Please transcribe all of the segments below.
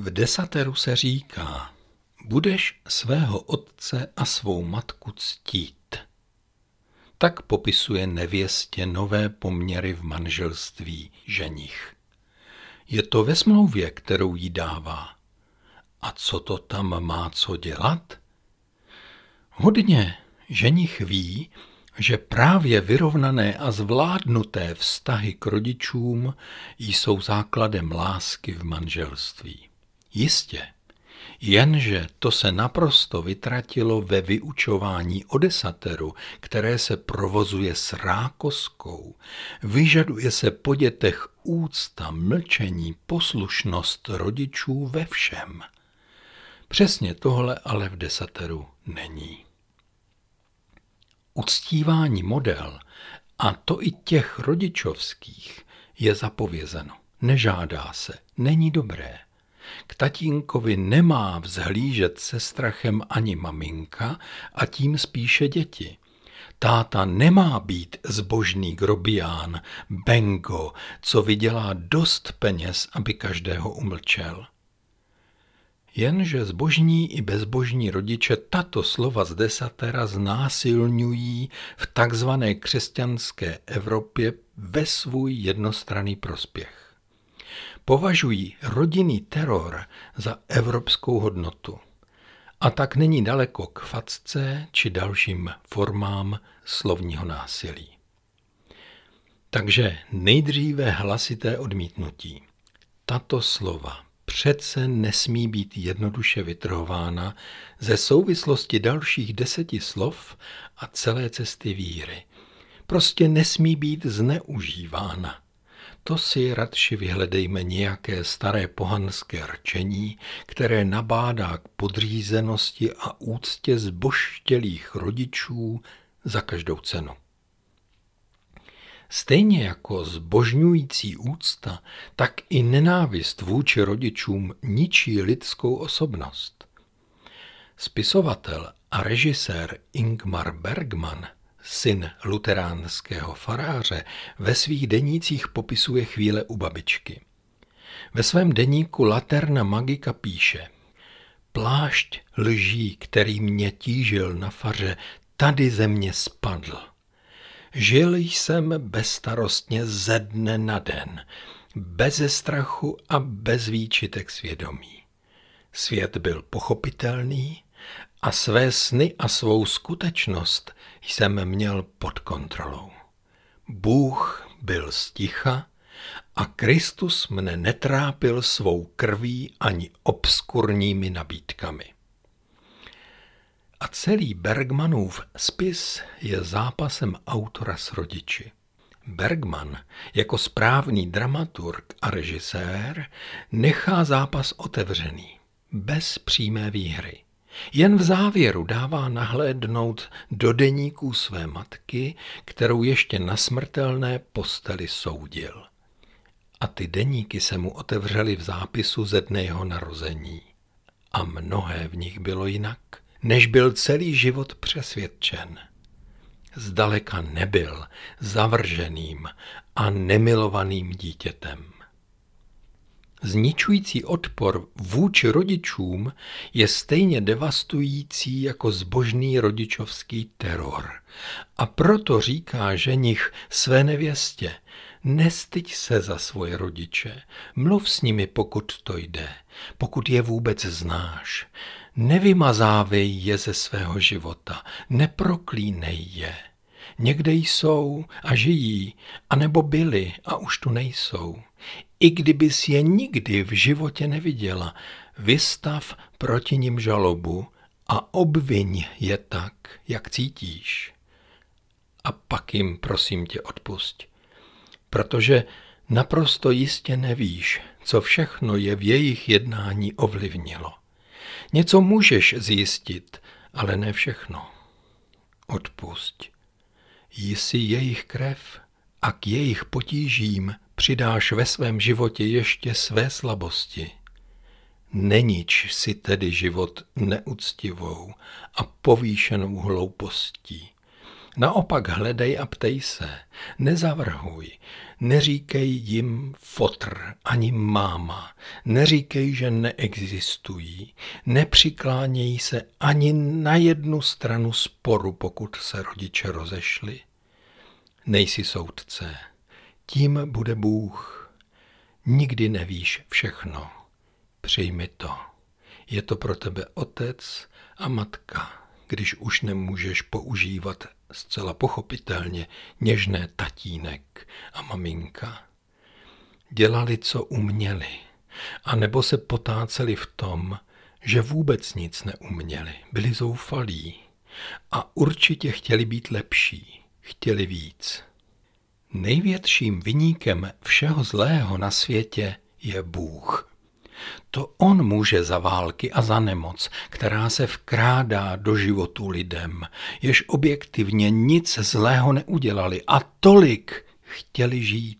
V desateru se říká, budeš svého otce a svou matku ctít. Tak popisuje nevěstě nové poměry v manželství ženich. Je to ve smlouvě, kterou jí dává. A co to tam má co dělat? Hodně ženich ví, že právě vyrovnané a zvládnuté vztahy k rodičům jsou základem lásky v manželství. Jistě, jenže to se naprosto vytratilo ve vyučování o desateru, které se provozuje s rákoskou. Vyžaduje se po dětech úcta, mlčení, poslušnost rodičů ve všem. Přesně tohle ale v desateru není. Uctívání model, a to i těch rodičovských, je zapovězeno. Nežádá se, není dobré. K tatínkovi nemá vzhlížet se strachem ani maminka a tím spíše děti. Táta nemá být zbožný grobián, bengo, co vydělá dost peněz, aby každého umlčel. Jenže zbožní i bezbožní rodiče tato slova z desatera znásilňují v takzvané křesťanské Evropě ve svůj jednostranný prospěch. Považují rodinný teror za evropskou hodnotu. A tak není daleko k facce či dalším formám slovního násilí. Takže nejdříve hlasité odmítnutí. Tato slova přece nesmí být jednoduše vytrhována ze souvislosti dalších deseti slov a celé cesty víry. Prostě nesmí být zneužívána. To si radši vyhledejme nějaké staré pohanské rčení, které nabádá k podřízenosti a úctě zboštělých rodičů za každou cenu. Stejně jako zbožňující úcta, tak i nenávist vůči rodičům ničí lidskou osobnost. Spisovatel a režisér Ingmar Bergman, syn luteránského faráře, ve svých denících popisuje chvíle u babičky. Ve svém deníku Laterna Magika píše Plášť lží, který mě tížil na faře, tady ze mě spadl. Žil jsem bezstarostně ze dne na den, beze strachu a bez výčitek svědomí. Svět byl pochopitelný a své sny a svou skutečnost jsem měl pod kontrolou. Bůh byl sticha a Kristus mne netrápil svou krví ani obskurními nabídkami. A celý Bergmanův spis je zápasem autora s rodiči. Bergman jako správný dramaturg a režisér nechá zápas otevřený, bez přímé výhry. Jen v závěru dává nahlédnout do deníků své matky, kterou ještě na smrtelné posteli soudil. A ty deníky se mu otevřely v zápisu ze dne jeho narození. A mnohé v nich bylo jinak než byl celý život přesvědčen. Zdaleka nebyl zavrženým a nemilovaným dítětem. Zničující odpor vůči rodičům je stejně devastující jako zbožný rodičovský teror. A proto říká ženich své nevěstě, nestyď se za svoje rodiče, mluv s nimi, pokud to jde, pokud je vůbec znáš. Nevymazávej je ze svého života, neproklínej je. Někde jsou a žijí, anebo byli a už tu nejsou. I kdybys je nikdy v životě neviděla, vystav proti nim žalobu a obviň je tak, jak cítíš. A pak jim prosím tě odpusť, protože naprosto jistě nevíš, co všechno je v jejich jednání ovlivnilo. Něco můžeš zjistit, ale ne všechno. Odpusť. Jsi jejich krev a k jejich potížím přidáš ve svém životě ještě své slabosti. Nenič si tedy život neúctivou a povýšenou hloupostí. Naopak hledej a ptej se, nezavrhuj, neříkej jim fotr ani máma, neříkej, že neexistují, nepřikláněj se ani na jednu stranu sporu, pokud se rodiče rozešli. Nejsi soudce, tím bude Bůh. Nikdy nevíš všechno. Přijmi to. Je to pro tebe otec a matka, když už nemůžeš používat zcela pochopitelně něžné tatínek a maminka. Dělali, co uměli, a nebo se potáceli v tom, že vůbec nic neuměli, byli zoufalí a určitě chtěli být lepší, chtěli víc. Největším vyníkem všeho zlého na světě je Bůh. To on může za války a za nemoc, která se vkrádá do životu lidem, jež objektivně nic zlého neudělali a tolik chtěli žít.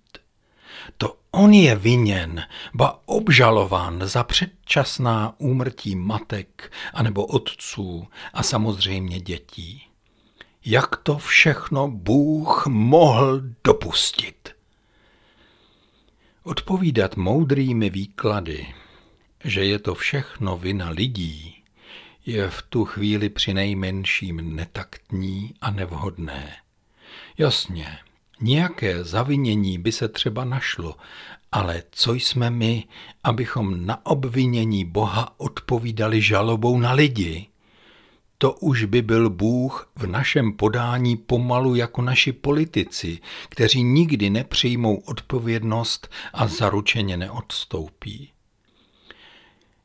To on je viněn, ba obžalován za předčasná úmrtí matek anebo otců a samozřejmě dětí. Jak to všechno Bůh mohl dopustit? Odpovídat moudrými výklady že je to všechno vina lidí, je v tu chvíli při nejmenším netaktní a nevhodné. Jasně, nějaké zavinění by se třeba našlo, ale co jsme my, abychom na obvinění Boha odpovídali žalobou na lidi? To už by byl Bůh v našem podání pomalu jako naši politici, kteří nikdy nepřijmou odpovědnost a zaručeně neodstoupí.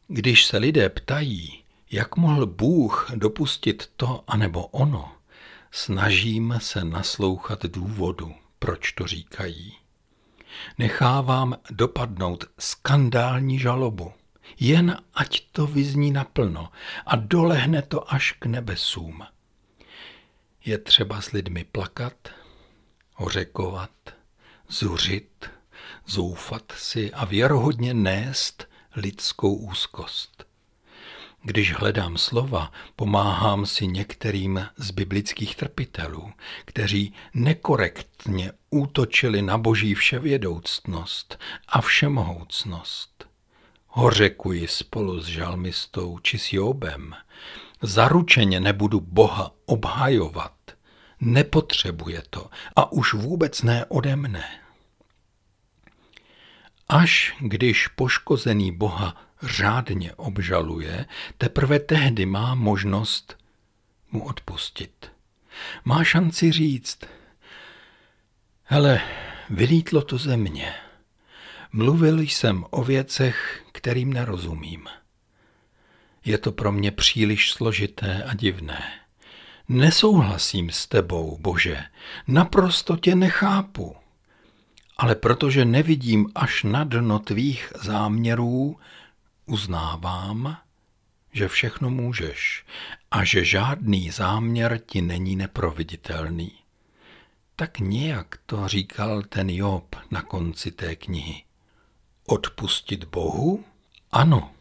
Když se lidé ptají, jak mohl Bůh dopustit to anebo ono, snažím se naslouchat důvodu, proč to říkají. Nechávám dopadnout skandální žalobu, jen ať to vyzní naplno a dolehne to až k nebesům. Je třeba s lidmi plakat, hořekovat, zuřit, zoufat si a věrohodně nést lidskou úzkost. Když hledám slova, pomáhám si některým z biblických trpitelů, kteří nekorektně útočili na boží vševědoucnost a všemohoucnost. Hořekuji spolu s žalmistou či s Jobem. Zaručeně nebudu Boha obhajovat. Nepotřebuje to a už vůbec ne ode mne. Až když poškozený Boha řádně obžaluje, teprve tehdy má možnost mu odpustit. Má šanci říct, hele, vylítlo to ze mě. Mluvil jsem o věcech, kterým nerozumím. Je to pro mě příliš složité a divné. Nesouhlasím s tebou, Bože, naprosto tě nechápu ale protože nevidím až na dno tvých záměrů, uznávám, že všechno můžeš a že žádný záměr ti není neproviditelný. Tak nějak to říkal ten Job na konci té knihy. Odpustit Bohu? Ano,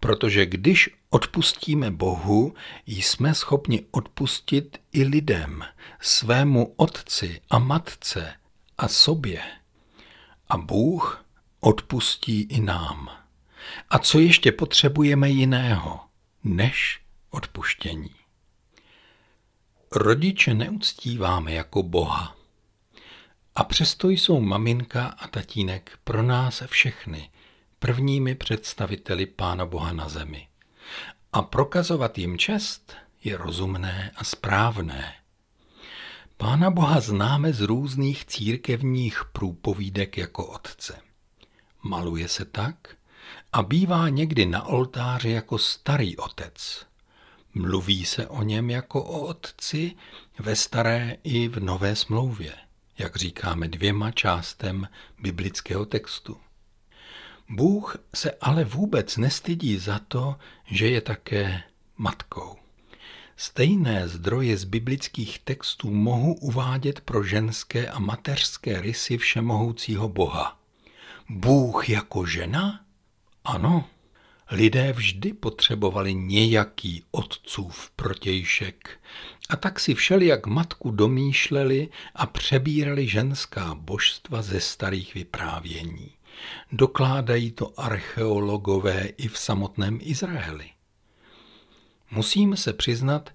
protože když odpustíme Bohu, jsme schopni odpustit i lidem, svému otci a matce a sobě a Bůh odpustí i nám. A co ještě potřebujeme jiného než odpuštění? Rodiče neuctíváme jako Boha. A přesto jsou maminka a tatínek pro nás všechny prvními představiteli Pána Boha na zemi. A prokazovat jim čest je rozumné a správné. Pána Boha známe z různých církevních průpovídek jako otce. Maluje se tak a bývá někdy na oltáři jako starý otec. Mluví se o něm jako o otci ve staré i v nové smlouvě, jak říkáme dvěma částem biblického textu. Bůh se ale vůbec nestydí za to, že je také matkou. Stejné zdroje z biblických textů mohu uvádět pro ženské a mateřské rysy všemohoucího Boha. Bůh jako žena? Ano. Lidé vždy potřebovali nějaký otcův protějšek a tak si všelijak matku domýšleli a přebírali ženská božstva ze starých vyprávění. Dokládají to archeologové i v samotném Izraeli. Musím se přiznat,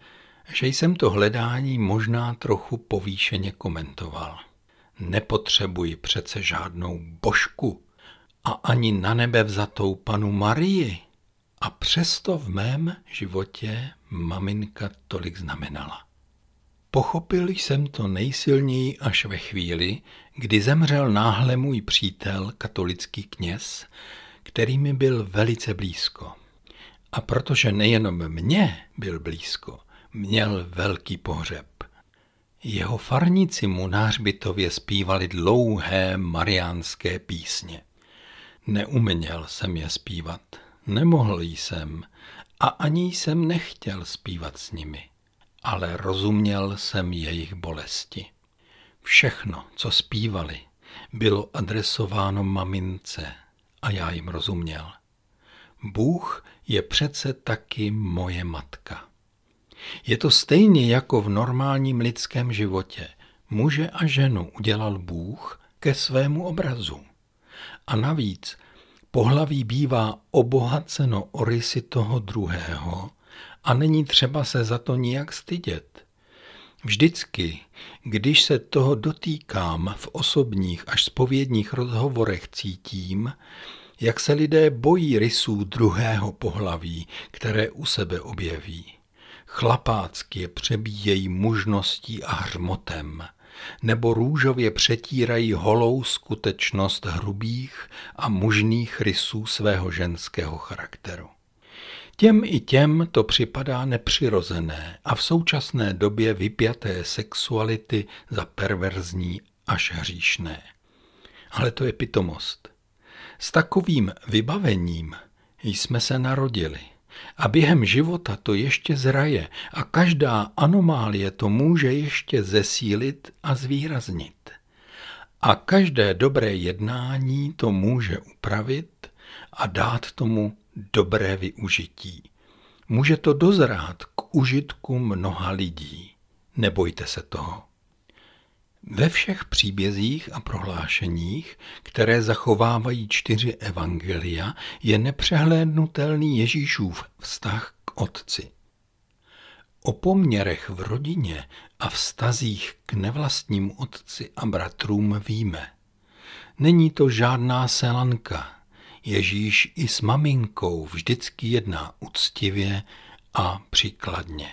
že jsem to hledání možná trochu povýšeně komentoval. Nepotřebuji přece žádnou božku a ani na nebe vzatou panu Marii. A přesto v mém životě maminka tolik znamenala. Pochopil jsem to nejsilněji až ve chvíli, kdy zemřel náhle můj přítel, katolický kněz, který mi byl velice blízko. A protože nejenom mě byl blízko, měl velký pohřeb. Jeho farníci mu na hřbitově zpívali dlouhé mariánské písně. Neuměl jsem je zpívat, nemohl jsem a ani jsem nechtěl zpívat s nimi, ale rozuměl jsem jejich bolesti. Všechno, co zpívali, bylo adresováno mamince a já jim rozuměl. Bůh je přece taky moje matka. Je to stejně jako v normálním lidském životě. Muže a ženu udělal Bůh ke svému obrazu. A navíc pohlaví bývá obohaceno o rysy toho druhého a není třeba se za to nijak stydět. Vždycky, když se toho dotýkám v osobních až spovědních rozhovorech, cítím, jak se lidé bojí rysů druhého pohlaví, které u sebe objeví. Chlapácky je přebíjejí mužností a hřmotem, nebo růžově přetírají holou skutečnost hrubých a mužných rysů svého ženského charakteru. Těm i těm to připadá nepřirozené a v současné době vypjaté sexuality za perverzní až hříšné. Ale to je pitomost. S takovým vybavením jsme se narodili. A během života to ještě zraje a každá anomálie to může ještě zesílit a zvýraznit. A každé dobré jednání to může upravit a dát tomu dobré využití. Může to dozrát k užitku mnoha lidí. Nebojte se toho. Ve všech příbězích a prohlášeních, které zachovávají čtyři evangelia, je nepřehlédnutelný Ježíšův vztah k Otci. O poměrech v rodině a vztazích k nevlastním otci a bratrům víme. Není to žádná selanka. Ježíš i s maminkou vždycky jedná úctivě a příkladně.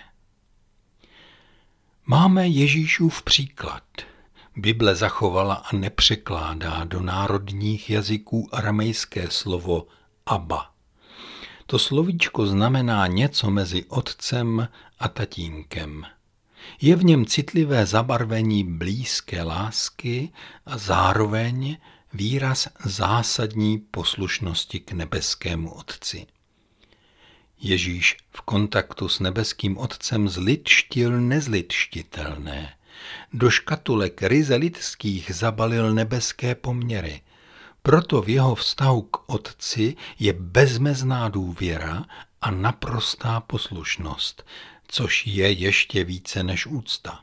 Máme Ježíšův příklad – Bible zachovala a nepřekládá do národních jazyků aramejské slovo Abba. To slovíčko znamená něco mezi otcem a tatínkem. Je v něm citlivé zabarvení blízké lásky a zároveň výraz zásadní poslušnosti k nebeskému Otci. Ježíš v kontaktu s nebeským Otcem zlidštil nezlidštitelné – do škatulek ryze lidských zabalil nebeské poměry. Proto v jeho vztahu k Otci je bezmezná důvěra a naprostá poslušnost, což je ještě více než úcta.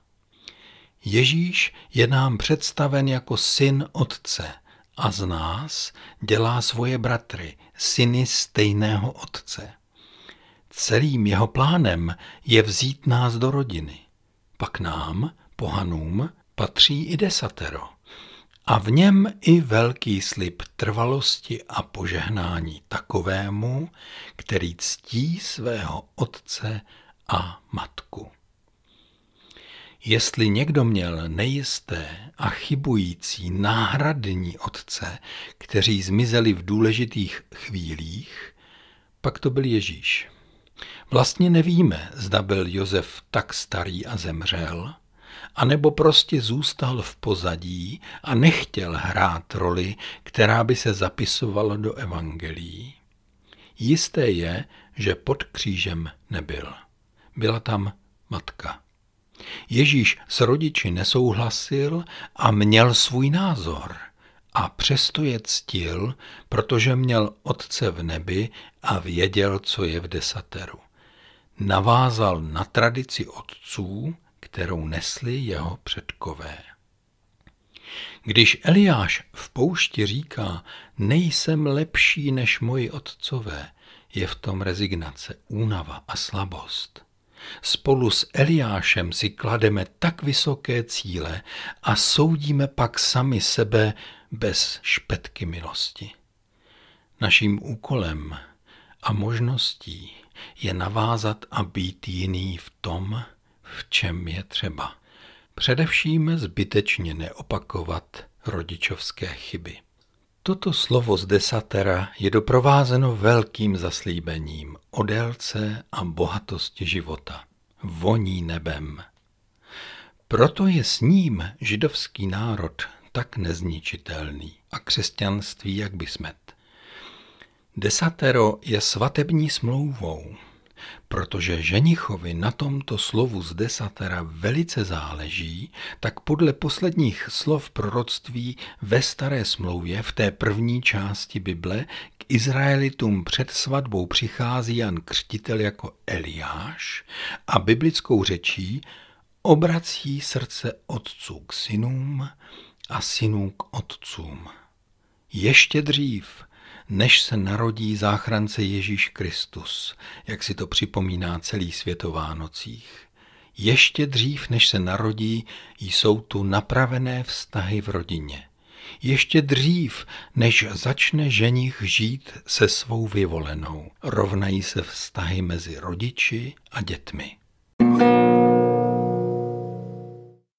Ježíš je nám představen jako syn Otce a z nás dělá svoje bratry, syny stejného Otce. Celým jeho plánem je vzít nás do rodiny. Pak nám, pohanům patří i desatero a v něm i velký slib trvalosti a požehnání takovému, který ctí svého otce a matku. Jestli někdo měl nejisté a chybující náhradní otce, kteří zmizeli v důležitých chvílích, pak to byl Ježíš. Vlastně nevíme, zda byl Josef tak starý a zemřel, anebo prostě zůstal v pozadí a nechtěl hrát roli, která by se zapisovala do evangelií. Jisté je, že pod křížem nebyl. Byla tam matka. Ježíš s rodiči nesouhlasil a měl svůj názor, a přesto je ctil, protože měl otce v nebi a věděl, co je v desateru. Navázal na tradici otců, kterou nesli jeho předkové. Když Eliáš v poušti říká, nejsem lepší než moji otcové, je v tom rezignace, únava a slabost. Spolu s Eliášem si klademe tak vysoké cíle a soudíme pak sami sebe bez špetky milosti. Naším úkolem a možností je navázat a být jiný v tom, v čem je třeba. Především zbytečně neopakovat rodičovské chyby. Toto slovo z desatera je doprovázeno velkým zaslíbením o délce a bohatosti života. Voní nebem. Proto je s ním židovský národ tak nezničitelný a křesťanství jak by smet. Desatero je svatební smlouvou, Protože ženichovi na tomto slovu z desatera velice záleží, tak podle posledních slov proroctví ve staré smlouvě v té první části Bible k Izraelitům před svatbou přichází Jan Křtitel jako Eliáš a biblickou řečí obrací srdce otců k synům a synů k otcům. Ještě dřív – než se narodí záchrance Ježíš Kristus, jak si to připomíná celý svět o Vánocích. Ještě dřív, než se narodí, jsou tu napravené vztahy v rodině. Ještě dřív, než začne ženich žít se svou vyvolenou, rovnají se vztahy mezi rodiči a dětmi.